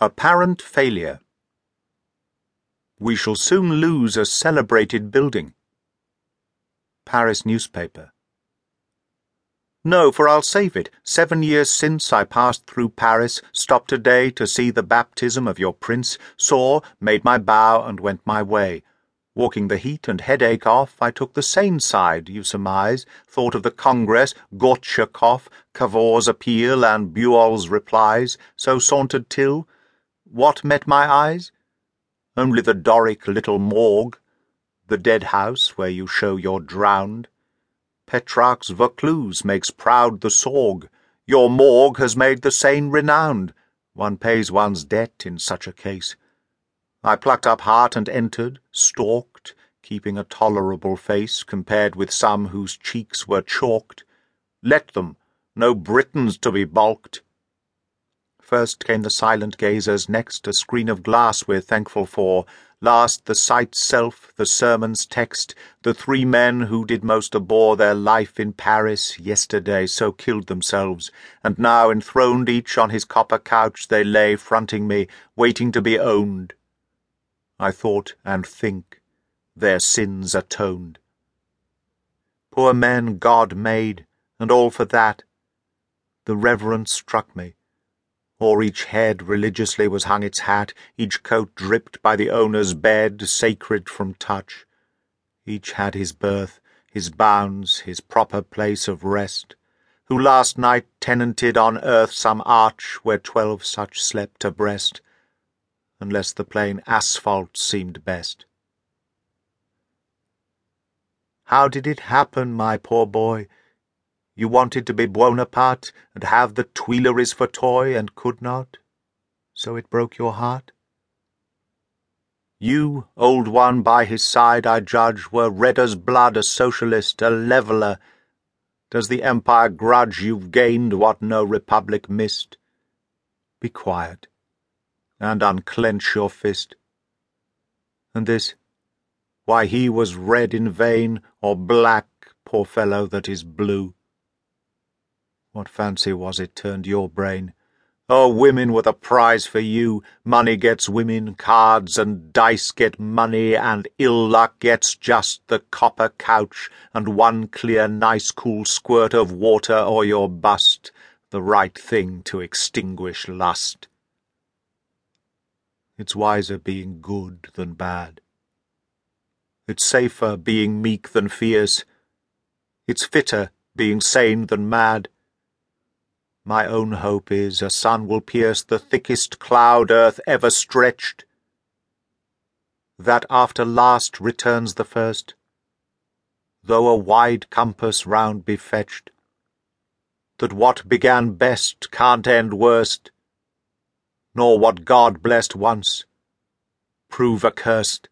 Apparent failure. We shall soon lose a celebrated building. Paris newspaper. No, for I'll save it. Seven years since I passed through Paris, stopped a day to see the baptism of your prince, saw, made my bow, and went my way. Walking the heat and headache off, I took the Seine side, you surmise, thought of the Congress, Gortschakoff, Cavour's appeal, and Buol's replies, so sauntered till what met my eyes? Only the Doric little morgue, the dead house where you show your drowned. Petrarch's Vaucluse makes proud the Sorgue. Your morgue has made the Seine renowned. One pays one's debt in such a case. I plucked up heart and entered, stalked, keeping a tolerable face compared with some whose cheeks were chalked. Let them, no Britons to be balked. First came the silent gazers, next a screen of glass we're thankful for, last the sight's self, the sermon's text, the three men who did most abhor their life in Paris yesterday so killed themselves, and now enthroned each on his copper couch they lay fronting me, waiting to be owned. I thought and think, their sins atoned. Poor men God made, and all for that. The reverence struck me. O'er each head religiously was hung its hat, each coat dripped by the owner's bed, sacred from touch. Each had his birth, his bounds, his proper place of rest, who last night tenanted on earth some arch where twelve such slept abreast unless the plain asphalt seemed best. How did it happen, my poor boy? You wanted to be Buonaparte and have the Tuileries for toy and could not, so it broke your heart? You, old one by his side, I judge, were red as blood, a socialist, a leveller. Does the empire grudge you've gained what no republic missed? Be quiet and unclench your fist. And this, why he was red in vain, or black, poor fellow, that is blue. What fancy was it turned your brain? Oh, women were the prize for you. Money gets women, cards and dice get money, and ill luck gets just the copper couch and one clear, nice, cool squirt of water or your bust, the right thing to extinguish lust. It's wiser being good than bad. It's safer being meek than fierce. It's fitter being sane than mad. My own hope is a sun will pierce the thickest cloud earth ever stretched. That after last returns the first, though a wide compass round be fetched. That what began best can't end worst nor what God blessed once prove accursed.